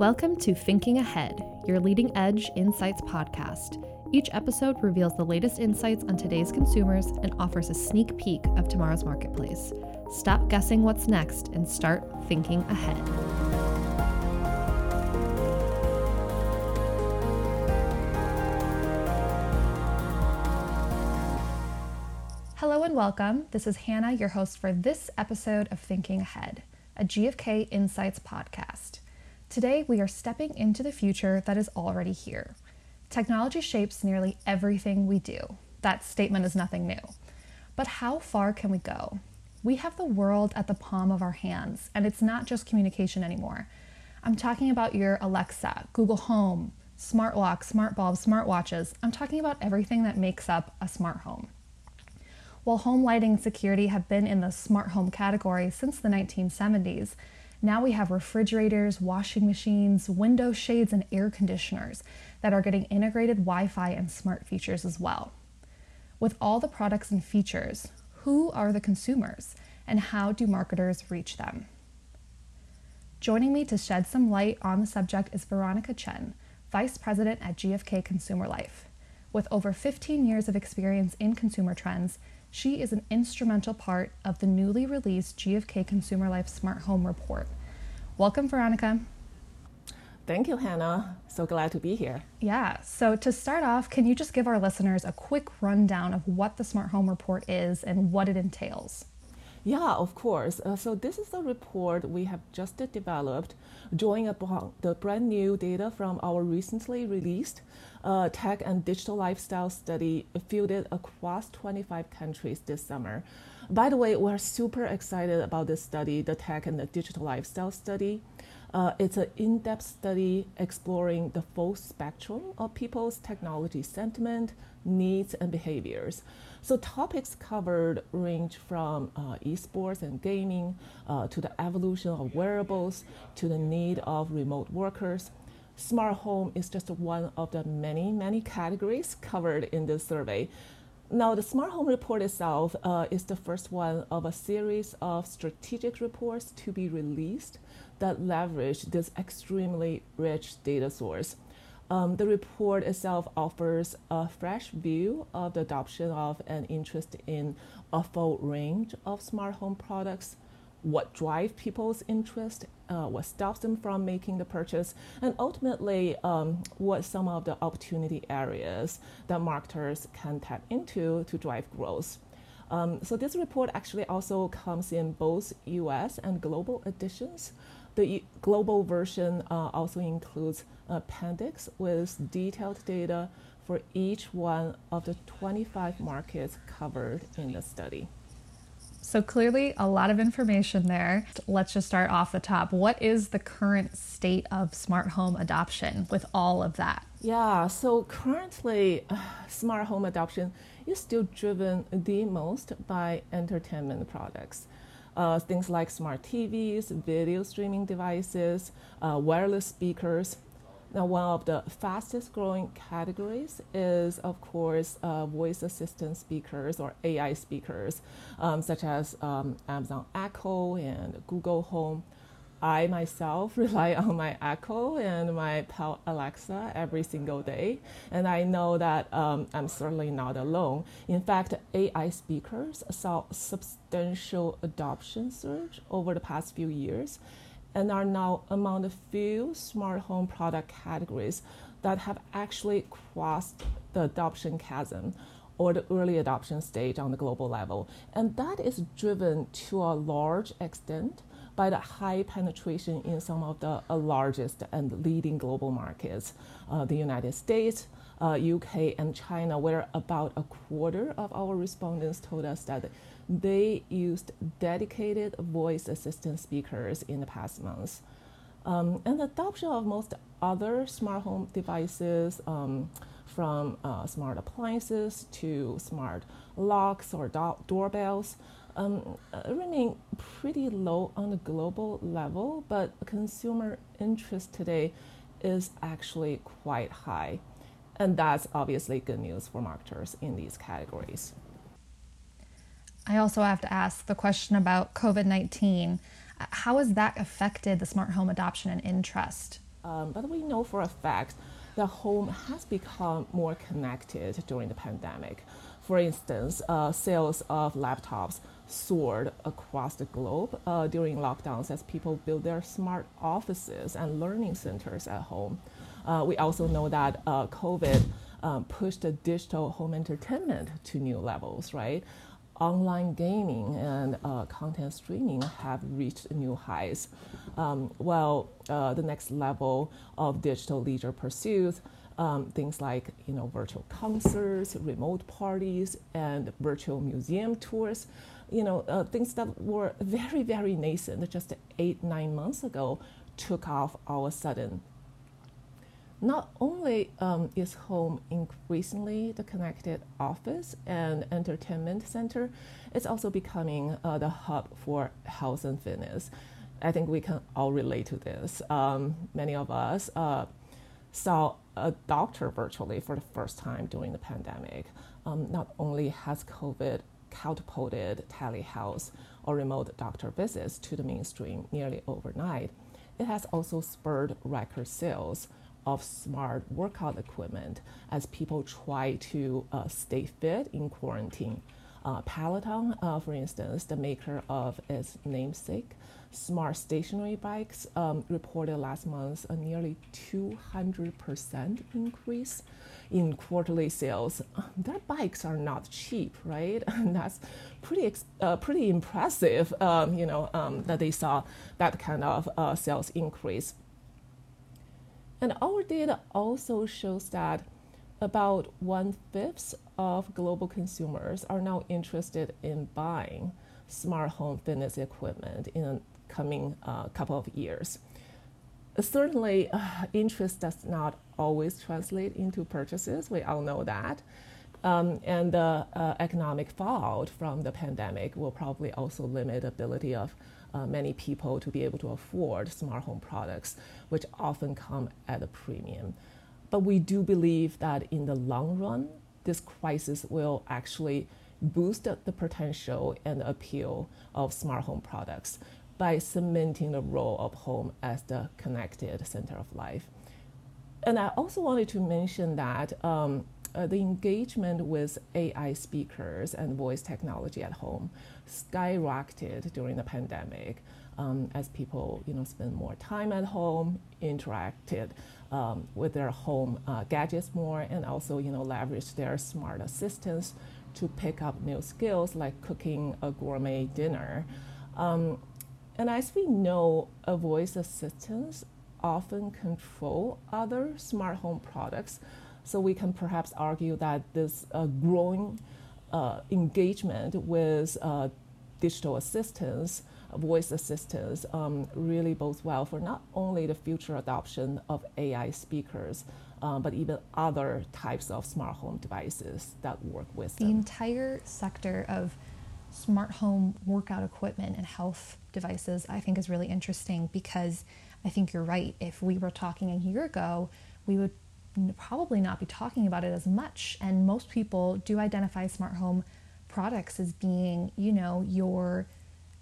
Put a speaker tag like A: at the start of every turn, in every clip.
A: Welcome to Thinking Ahead, your leading edge insights podcast. Each episode reveals the latest insights on today's consumers and offers a sneak peek of tomorrow's marketplace. Stop guessing what's next and start thinking ahead. Hello and welcome. This is Hannah, your host for this episode of Thinking Ahead, a GfK Insights podcast. Today, we are stepping into the future that is already here. Technology shapes nearly everything we do. That statement is nothing new. But how far can we go? We have the world at the palm of our hands, and it's not just communication anymore. I'm talking about your Alexa, Google Home, smart locks, smart bulbs, smart watches. I'm talking about everything that makes up a smart home. While home lighting and security have been in the smart home category since the 1970s, now we have refrigerators, washing machines, window shades, and air conditioners that are getting integrated Wi Fi and smart features as well. With all the products and features, who are the consumers and how do marketers reach them? Joining me to shed some light on the subject is Veronica Chen, Vice President at GfK Consumer Life. With over 15 years of experience in consumer trends, she is an instrumental part of the newly released GfK Consumer Life Smart Home Report. Welcome, Veronica.
B: Thank you, Hannah. So glad to be here.
A: Yeah. So, to start off, can you just give our listeners a quick rundown of what the Smart Home Report is and what it entails?
B: Yeah, of course. Uh, so this is the report we have just developed, drawing upon the brand new data from our recently released uh, tech and digital lifestyle study fielded across 25 countries this summer. By the way, we're super excited about this study, the tech and the digital lifestyle study. Uh, it's an in depth study exploring the full spectrum of people's technology sentiment, needs, and behaviors. So, topics covered range from uh, esports and gaming uh, to the evolution of wearables to the need of remote workers. Smart home is just one of the many, many categories covered in this survey. Now, the Smart Home Report itself uh, is the first one of a series of strategic reports to be released that leverage this extremely rich data source. Um, the report itself offers a fresh view of the adoption of and interest in a full range of smart home products, what drives people's interest, uh, what stops them from making the purchase, and ultimately um, what some of the opportunity areas that marketers can tap into to drive growth. Um, so this report actually also comes in both US and global editions. The global version uh, also includes appendix with detailed data for each one of the 25 markets covered in the study.
A: So, clearly, a lot of information there. Let's just start off the top. What is the current state of smart home adoption with all of that?
B: Yeah, so currently, uh, smart home adoption is still driven the most by entertainment products uh, things like smart TVs, video streaming devices, uh, wireless speakers. Now, one of the fastest growing categories is, of course, uh, voice assistant speakers or AI speakers, um, such as um, Amazon Echo and Google Home. I myself rely on my Echo and my Pal Alexa every single day, and I know that um, I'm certainly not alone. In fact, AI speakers saw substantial adoption surge over the past few years and are now among the few smart home product categories that have actually crossed the adoption chasm or the early adoption stage on the global level. And that is driven to a large extent by the high penetration in some of the uh, largest and leading global markets, uh, the United States, uh, UK, and China, where about a quarter of our respondents told us that they used dedicated voice assistant speakers in the past months. Um, and the adoption of most other smart home devices, um, from uh, smart appliances to smart locks or do- doorbells, um, remain pretty low on the global level, but consumer interest today is actually quite high. And that's obviously good news for marketers in these categories.
A: I also have to ask the question about COVID 19. How has that affected the smart home adoption and interest?
B: Um, but we know for a fact that home has become more connected during the pandemic. For instance, uh, sales of laptops soared across the globe uh, during lockdowns as people built their smart offices and learning centers at home. Uh, we also know that uh, COVID um, pushed the digital home entertainment to new levels, right? Online gaming and uh, content streaming have reached new highs, um, while uh, the next level of digital leisure pursuits um, things like you know virtual concerts, remote parties, and virtual museum tours. You know uh, things that were very very nascent just eight nine months ago took off all of a sudden. Not only um, is home increasingly the connected office and entertainment center, it's also becoming uh, the hub for health and fitness. I think we can all relate to this. Um, many of us uh, saw a doctor virtually for the first time during the pandemic. Um, not only has COVID catapulted telehealth or remote doctor visits to the mainstream nearly overnight, it has also spurred record sales of smart workout equipment as people try to uh, stay fit in quarantine. Uh, Peloton, uh, for instance, the maker of its namesake, smart stationary bikes um, reported last month a nearly 200% increase in quarterly sales. Their bikes are not cheap, right? And that's pretty uh, pretty impressive. Um, you know um, that they saw that kind of uh, sales increase. And our data also shows that about one fifth of global consumers are now interested in buying smart home fitness equipment in the coming uh, couple of years. Certainly, uh, interest does not always translate into purchases. We all know that. Um, and the uh, economic fallout from the pandemic will probably also limit the ability of uh, many people to be able to afford smart home products, which often come at a premium. But we do believe that in the long run, this crisis will actually boost the potential and appeal of smart home products by cementing the role of home as the connected center of life. And I also wanted to mention that um, uh, the engagement with AI speakers and voice technology at home skyrocketed during the pandemic um, as people you know spend more time at home, interacted um, with their home uh, gadgets more, and also you know leverage their smart assistants to pick up new skills like cooking a gourmet dinner. Um, and as we know, a voice assistants often control other smart home products. So we can perhaps argue that this uh, growing uh, engagement with uh, digital assistants, voice assistants, um, really bodes well for not only the future adoption of AI speakers, um, but even other types of smart home devices that work with
A: the
B: them.
A: entire sector of smart home workout equipment and health devices, I think is really interesting because I think you're right. If we were talking a year ago, we would probably not be talking about it as much. And most people do identify smart home products as being, you know, your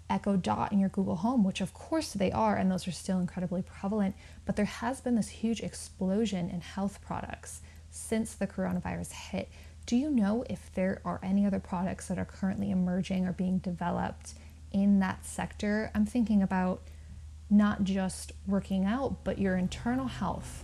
A: Echo Dot and your Google Home, which of course they are, and those are still incredibly prevalent. But there has been this huge explosion in health products since the coronavirus hit. Do you know if there are any other products that are currently emerging or being developed in that sector? I'm thinking about not just working out, but your internal health.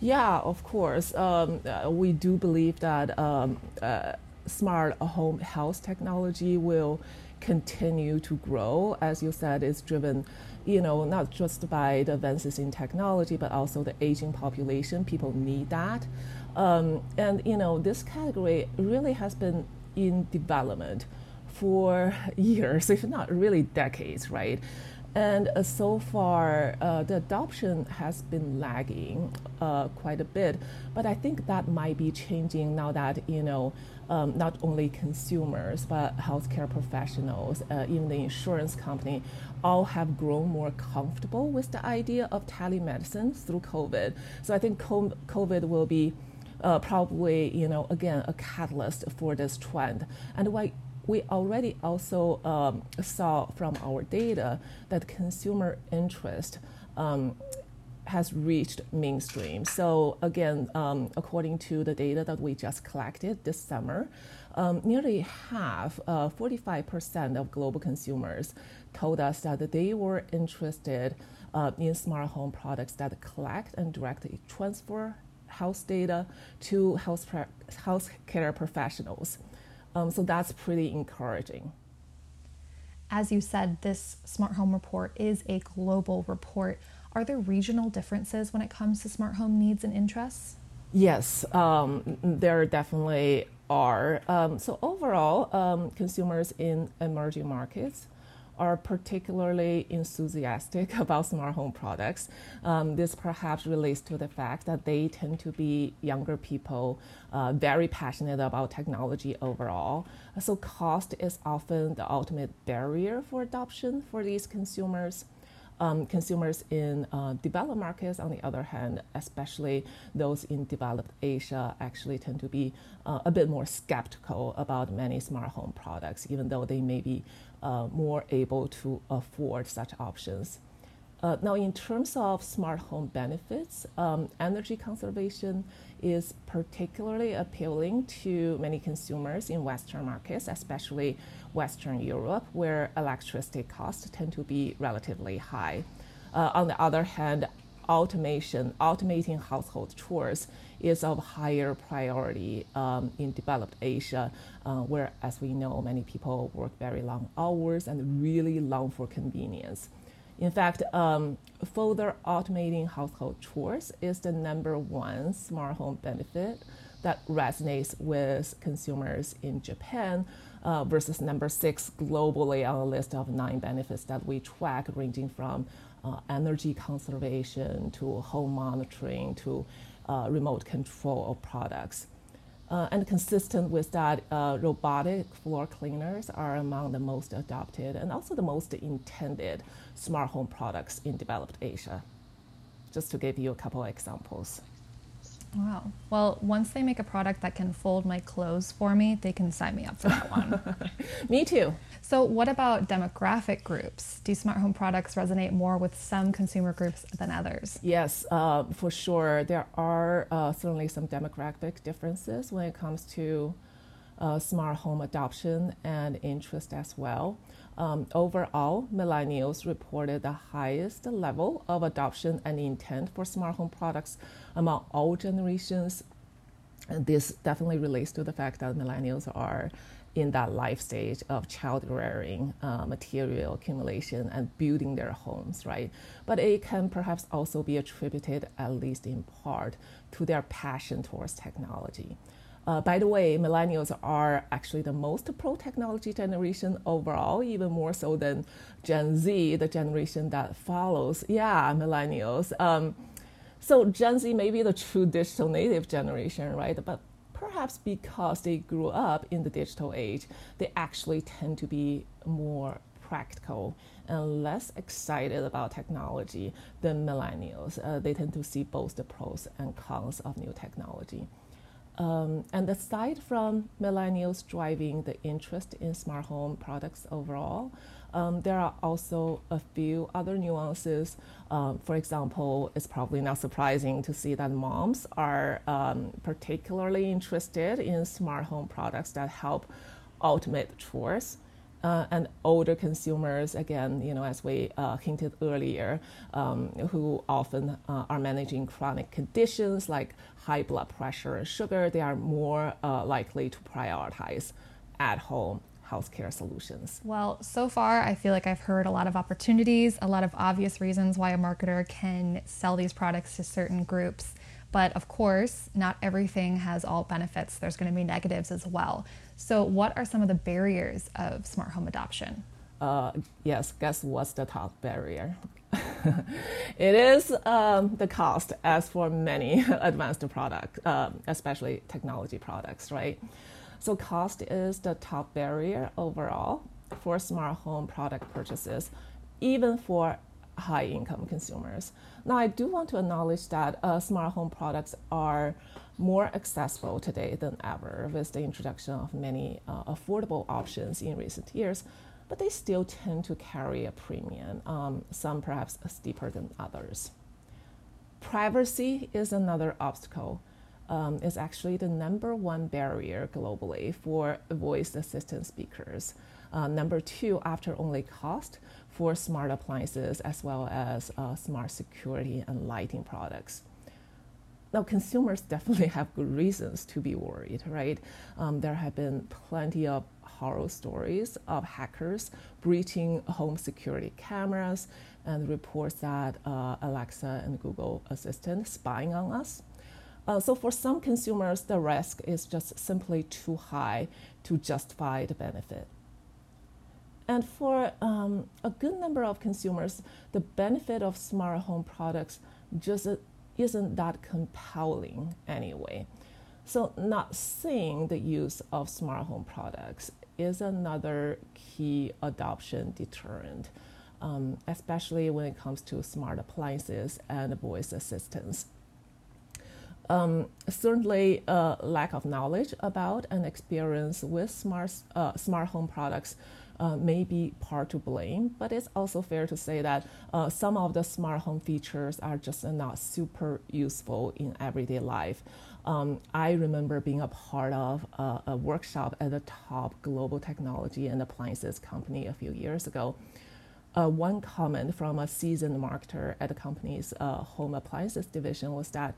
B: Yeah, of course. Um, uh, we do believe that um, uh, smart home health technology will continue to grow. As you said, it's driven, you know, not just by the advances in technology, but also the aging population. People need that. Um, and, you know, this category really has been in development for years, if not really decades, right? And uh, so far, uh, the adoption has been lagging uh, quite a bit. But I think that might be changing now that, you know, um, not only consumers, but healthcare professionals, uh, even the insurance company, all have grown more comfortable with the idea of telemedicine through COVID. So I think COVID will be uh, probably, you know, again, a catalyst for this trend. And why we already also um, saw from our data that consumer interest um, has reached mainstream. So again, um, according to the data that we just collected this summer, um, nearly half, uh, 45% of global consumers told us that they were interested uh, in smart home products that collect and directly transfer health data to health healthcare professionals. Um, so that's pretty encouraging.
A: As you said, this smart home report is a global report. Are there regional differences when it comes to smart home needs and interests?
B: Yes, um, there definitely are. Um, so, overall, um, consumers in emerging markets are particularly enthusiastic about smart home products. Um, this perhaps relates to the fact that they tend to be younger people, uh, very passionate about technology overall. So, cost is often the ultimate barrier for adoption for these consumers. Um, consumers in uh, developed markets, on the other hand, especially those in developed Asia, actually tend to be uh, a bit more skeptical about many smart home products, even though they may be uh, more able to afford such options. Uh, now, in terms of smart home benefits, um, energy conservation is particularly appealing to many consumers in Western markets, especially Western Europe, where electricity costs tend to be relatively high. Uh, on the other hand, automation, automating household chores is of higher priority um, in developed Asia, uh, where, as we know, many people work very long hours and really long for convenience. In fact, um, further automating household chores is the number one smart home benefit that resonates with consumers in Japan uh, versus number six globally on a list of nine benefits that we track, ranging from uh, energy conservation to home monitoring to uh, remote control of products. Uh, and consistent with that, uh, robotic floor cleaners are among the most adopted and also the most intended smart home products in developed Asia. Just to give you a couple examples.
A: Wow. Well, once they make a product that can fold my clothes for me, they can sign me up for that one.
B: me too.
A: So, what about demographic groups? Do smart home products resonate more with some consumer groups than others?
B: Yes, uh, for sure. There are uh, certainly some demographic differences when it comes to uh, smart home adoption and interest as well. Um, overall, millennials reported the highest level of adoption and intent for smart home products among all generations. And this definitely relates to the fact that millennials are in that life stage of child rearing, uh, material accumulation, and building their homes, right? But it can perhaps also be attributed, at least in part, to their passion towards technology. Uh, by the way, millennials are actually the most pro technology generation overall, even more so than Gen Z, the generation that follows. Yeah, millennials. Um, so Gen Z may be the true digital native generation, right? But perhaps because they grew up in the digital age, they actually tend to be more practical and less excited about technology than millennials. Uh, they tend to see both the pros and cons of new technology. Um, and aside from millennials driving the interest in smart home products overall, um, there are also a few other nuances. Um, for example, it's probably not surprising to see that moms are um, particularly interested in smart home products that help automate chores. Uh, and older consumers, again, you know, as we uh, hinted earlier, um, who often uh, are managing chronic conditions like high blood pressure and sugar, they are more uh, likely to prioritize at home healthcare solutions.
A: Well, so far, I feel like I've heard a lot of opportunities, a lot of obvious reasons why a marketer can sell these products to certain groups. But of course, not everything has all benefits. There's going to be negatives as well. So, what are some of the barriers of smart home adoption?
B: Uh, yes, guess what's the top barrier? it is um, the cost, as for many advanced products, um, especially technology products, right? So, cost is the top barrier overall for smart home product purchases, even for high income consumers. Now, I do want to acknowledge that uh, smart home products are more accessible today than ever with the introduction of many uh, affordable options in recent years, but they still tend to carry a premium, um, some perhaps steeper than others. Privacy is another obstacle. Um, it's actually the number one barrier globally for voice assistant speakers. Uh, number two, after only cost for smart appliances as well as uh, smart security and lighting products. Now, consumers definitely have good reasons to be worried, right? Um, there have been plenty of horror stories of hackers breaching home security cameras and reports that uh, Alexa and Google Assistant spying on us. Uh, so, for some consumers, the risk is just simply too high to justify the benefit. And for um, a good number of consumers, the benefit of smart home products just isn't that compelling anyway. So, not seeing the use of smart home products is another key adoption deterrent, um, especially when it comes to smart appliances and voice assistants. Um, certainly, uh, lack of knowledge about and experience with smart, uh, smart home products uh, may be part to blame, but it's also fair to say that uh, some of the smart home features are just not super useful in everyday life. Um, I remember being a part of a, a workshop at a top global technology and appliances company a few years ago. Uh, one comment from a seasoned marketer at the company's uh, home appliances division was that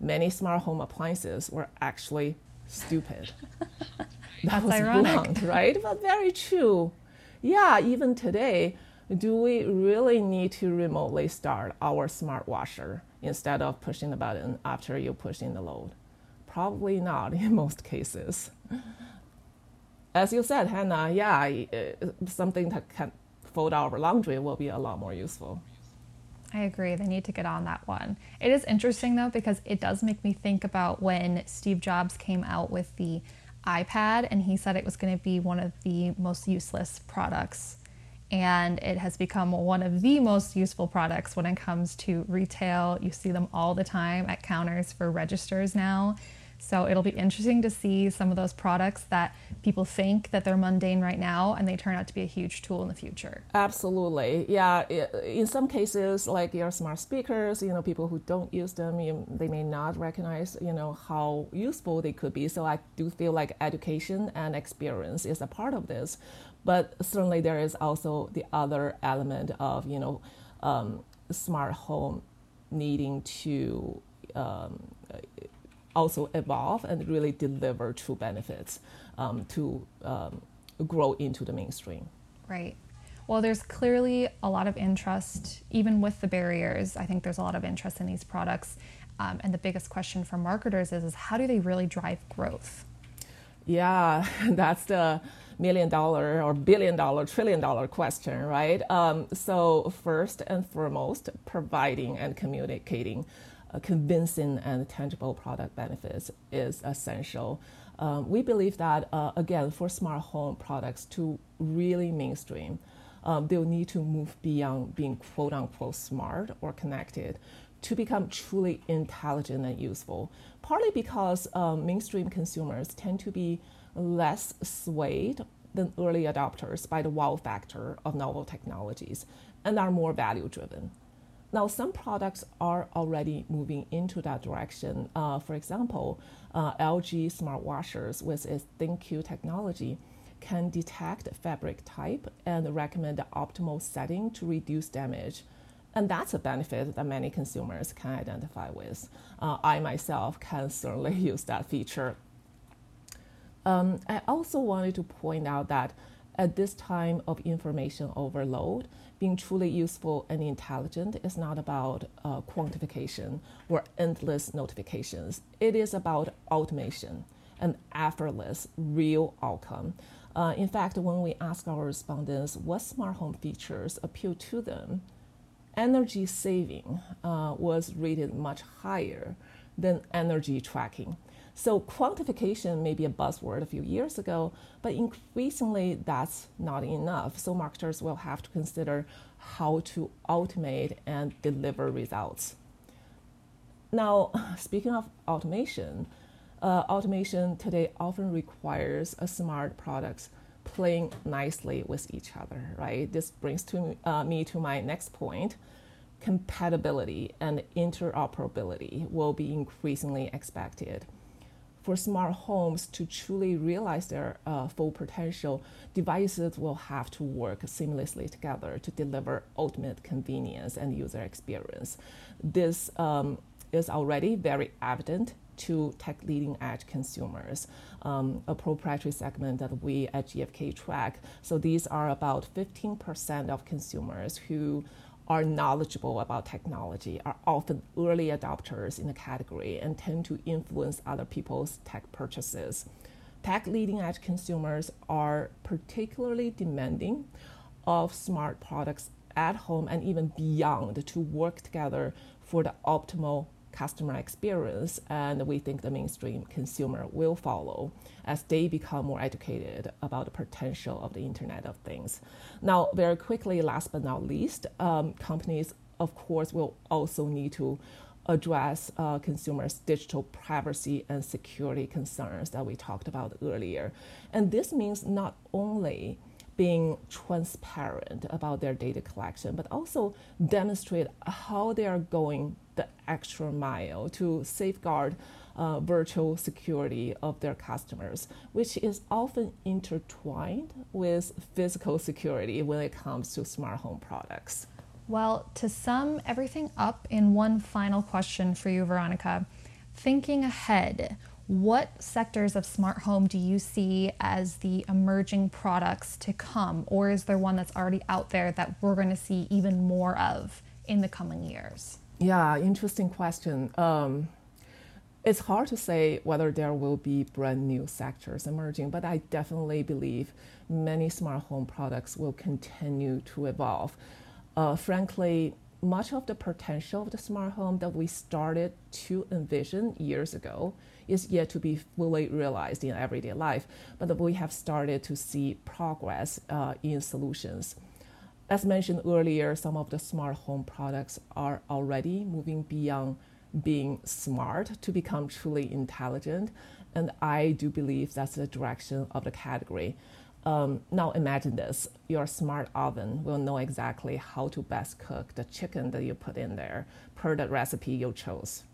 B: many smart home appliances were actually stupid.
A: that was ironic. blunt,
B: right? But very true. Yeah, even today, do we really need to remotely start our smart washer instead of pushing the button after you push in the load? Probably not in most cases. As you said, Hannah, yeah, uh, something that can fold our laundry will be a lot more useful.
A: I agree. They need to get on that one. It is interesting though because it does make me think about when Steve Jobs came out with the iPad and he said it was going to be one of the most useless products. And it has become one of the most useful products when it comes to retail. You see them all the time at counters for registers now. So it'll be interesting to see some of those products that people think that they're mundane right now and they turn out to be a huge tool in the future.
B: Absolutely. Yeah. In some cases, like your smart speakers, you know, people who don't use them, you, they may not recognize, you know, how useful they could be. So I do feel like education and experience is a part of this. But certainly there is also the other element of, you know, um, smart home needing to um, also evolve and really deliver true benefits um, to um, grow into the mainstream.
A: Right. Well, there's clearly a lot of interest, even with the barriers. I think there's a lot of interest in these products. Um, and the biggest question for marketers is, is how do they really drive growth?
B: Yeah, that's the million dollar or billion dollar, trillion dollar question, right? Um, so, first and foremost, providing and communicating convincing and tangible product benefits is essential. Um, we believe that, uh, again, for smart home products to really mainstream, um, they'll need to move beyond being quote unquote smart or connected to become truly intelligent and useful. Partly because um, mainstream consumers tend to be less swayed than early adopters by the wow factor of novel technologies and are more value driven. Now, some products are already moving into that direction. Uh, for example, uh, LG smart washers with its ThinQ technology can detect fabric type and recommend the optimal setting to reduce damage. And that's a benefit that many consumers can identify with. Uh, I myself can certainly use that feature. Um, I also wanted to point out that at this time of information overload, being truly useful and intelligent is not about uh, quantification or endless notifications. It is about automation and effortless, real outcome. Uh, in fact, when we ask our respondents what smart home features appeal to them, energy saving uh, was rated much higher than energy tracking. So quantification may be a buzzword a few years ago, but increasingly that's not enough. So marketers will have to consider how to automate and deliver results. Now, speaking of automation, uh, automation today often requires a smart products playing nicely with each other, right? This brings to uh, me to my next point. compatibility and interoperability will be increasingly expected. For smart homes to truly realize their uh, full potential, devices will have to work seamlessly together to deliver ultimate convenience and user experience. This um, is already very evident to tech leading edge consumers, um, a proprietary segment that we at GfK track. So these are about 15% of consumers who are knowledgeable about technology, are often early adopters in the category, and tend to influence other people's tech purchases. Tech leading edge consumers are particularly demanding of smart products at home and even beyond to work together for the optimal customer experience, and we think the mainstream consumer will follow as they become more educated about the potential of the Internet of Things. Now, very quickly, last but not least, um, companies, of course, will also need to address uh, consumers' digital privacy and security concerns that we talked about earlier. And this means not only being transparent about their data collection, but also demonstrate how they are going the extra mile to safeguard uh, virtual security of their customers, which is often intertwined with physical security when it comes to smart home products.
A: Well, to sum everything up in one final question for you, Veronica, thinking ahead, what sectors of smart home do you see as the emerging products to come? Or is there one that's already out there that we're going to see even more of in the coming years?
B: Yeah, interesting question. Um, it's hard to say whether there will be brand new sectors emerging, but I definitely believe many smart home products will continue to evolve. Uh, frankly, much of the potential of the smart home that we started to envision years ago is yet to be fully realized in everyday life, but we have started to see progress uh, in solutions. As mentioned earlier, some of the smart home products are already moving beyond being smart to become truly intelligent, and I do believe that's the direction of the category. Um, now imagine this your smart oven will know exactly how to best cook the chicken that you put in there per the recipe you chose.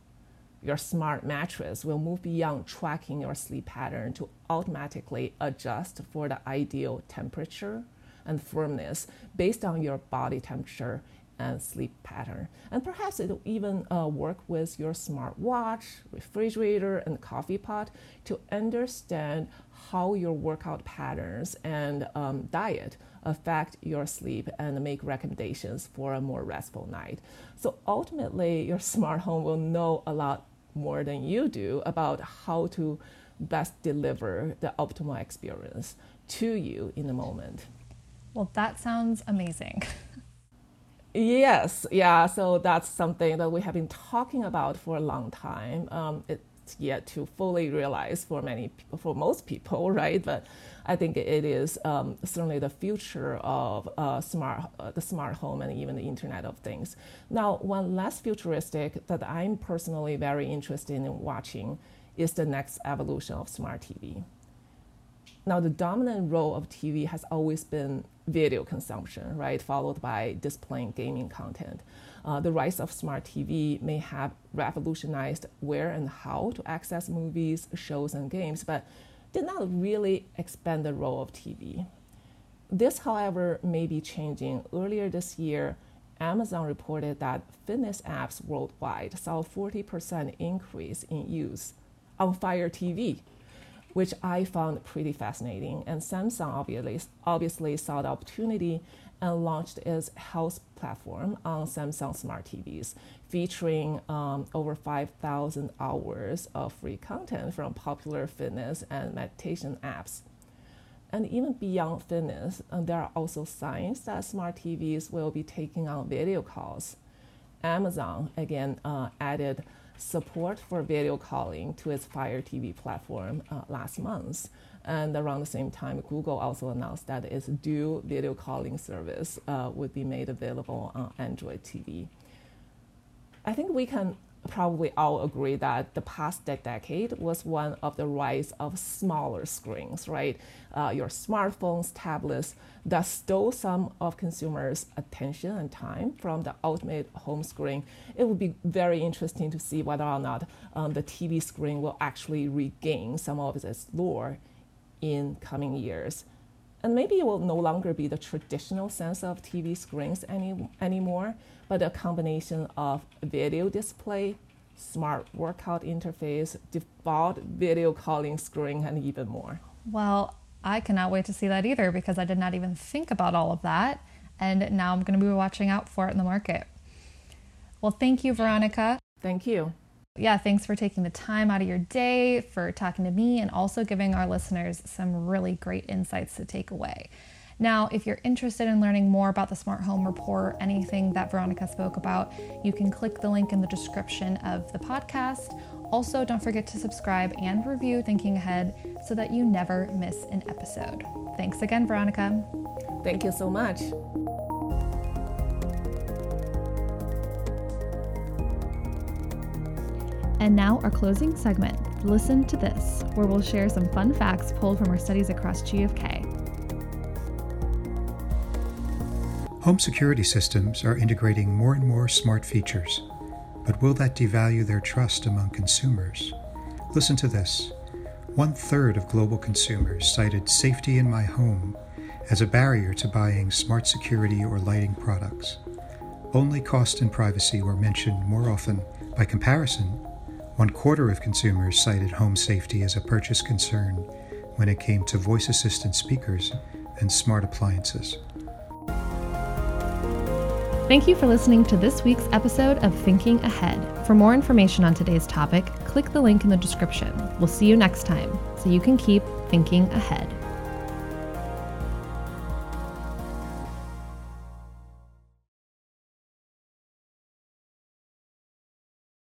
B: Your smart mattress will move beyond tracking your sleep pattern to automatically adjust for the ideal temperature and firmness based on your body temperature and sleep pattern. And perhaps it'll even uh, work with your smartwatch, refrigerator, and coffee pot to understand how your workout patterns and um, diet affect your sleep and make recommendations for a more restful night. So ultimately, your smart home will know a lot more than you do about how to best deliver the optimal experience to you in the moment.
A: Well, that sounds amazing.
B: yes, yeah. So that's something that we have been talking about for a long time. Um, it's yet to fully realize for many, for most people, right? But I think it is um, certainly the future of uh, smart, uh, the smart home and even the Internet of Things. Now, one less futuristic that I'm personally very interested in watching is the next evolution of smart TV. Now, the dominant role of TV has always been video consumption, right, followed by displaying gaming content. Uh, the rise of smart TV may have revolutionized where and how to access movies, shows, and games, but did not really expand the role of TV. This, however, may be changing. Earlier this year, Amazon reported that fitness apps worldwide saw a 40% increase in use on Fire TV, which I found pretty fascinating. And Samsung obviously, obviously saw the opportunity and launched its health platform on Samsung Smart TVs, featuring um, over 5,000 hours of free content from popular fitness and meditation apps. And even beyond fitness, uh, there are also signs that smart TVs will be taking on video calls. Amazon again uh, added support for video calling to its Fire TV platform uh, last month. And around the same time, Google also announced that its Duo video calling service uh, would be made available on Android TV. I think we can probably all agree that the past decade was one of the rise of smaller screens, right? Uh, your smartphones, tablets that stole some of consumers' attention and time from the ultimate home screen. It would be very interesting to see whether or not um, the TV screen will actually regain some of its lure in coming years. And maybe it will no longer be the traditional sense of TV screens any, anymore, but a combination of video display, smart workout interface, default video calling screen, and even more.
A: Well, I cannot wait to see that either because I did not even think about all of that. And now I'm going to be watching out for it in the market. Well, thank you, Veronica.
B: Thank you.
A: Yeah, thanks for taking the time out of your day, for talking to me, and also giving our listeners some really great insights to take away. Now, if you're interested in learning more about the Smart Home Report, anything that Veronica spoke about, you can click the link in the description of the podcast. Also, don't forget to subscribe and review Thinking Ahead so that you never miss an episode. Thanks again, Veronica.
B: Thank you so much.
A: And now, our closing segment Listen to This, where we'll share some fun facts pulled from our studies across GFK.
C: Home security systems are integrating more and more smart features, but will that devalue their trust among consumers? Listen to this. One third of global consumers cited safety in my home as a barrier to buying smart security or lighting products. Only cost and privacy were mentioned more often. By comparison, one quarter of consumers cited home safety as a purchase concern when it came to voice assistant speakers and smart appliances.
A: Thank you for listening to this week's episode of Thinking Ahead. For more information on today's topic, click the link in the description. We'll see you next time so you can keep thinking ahead.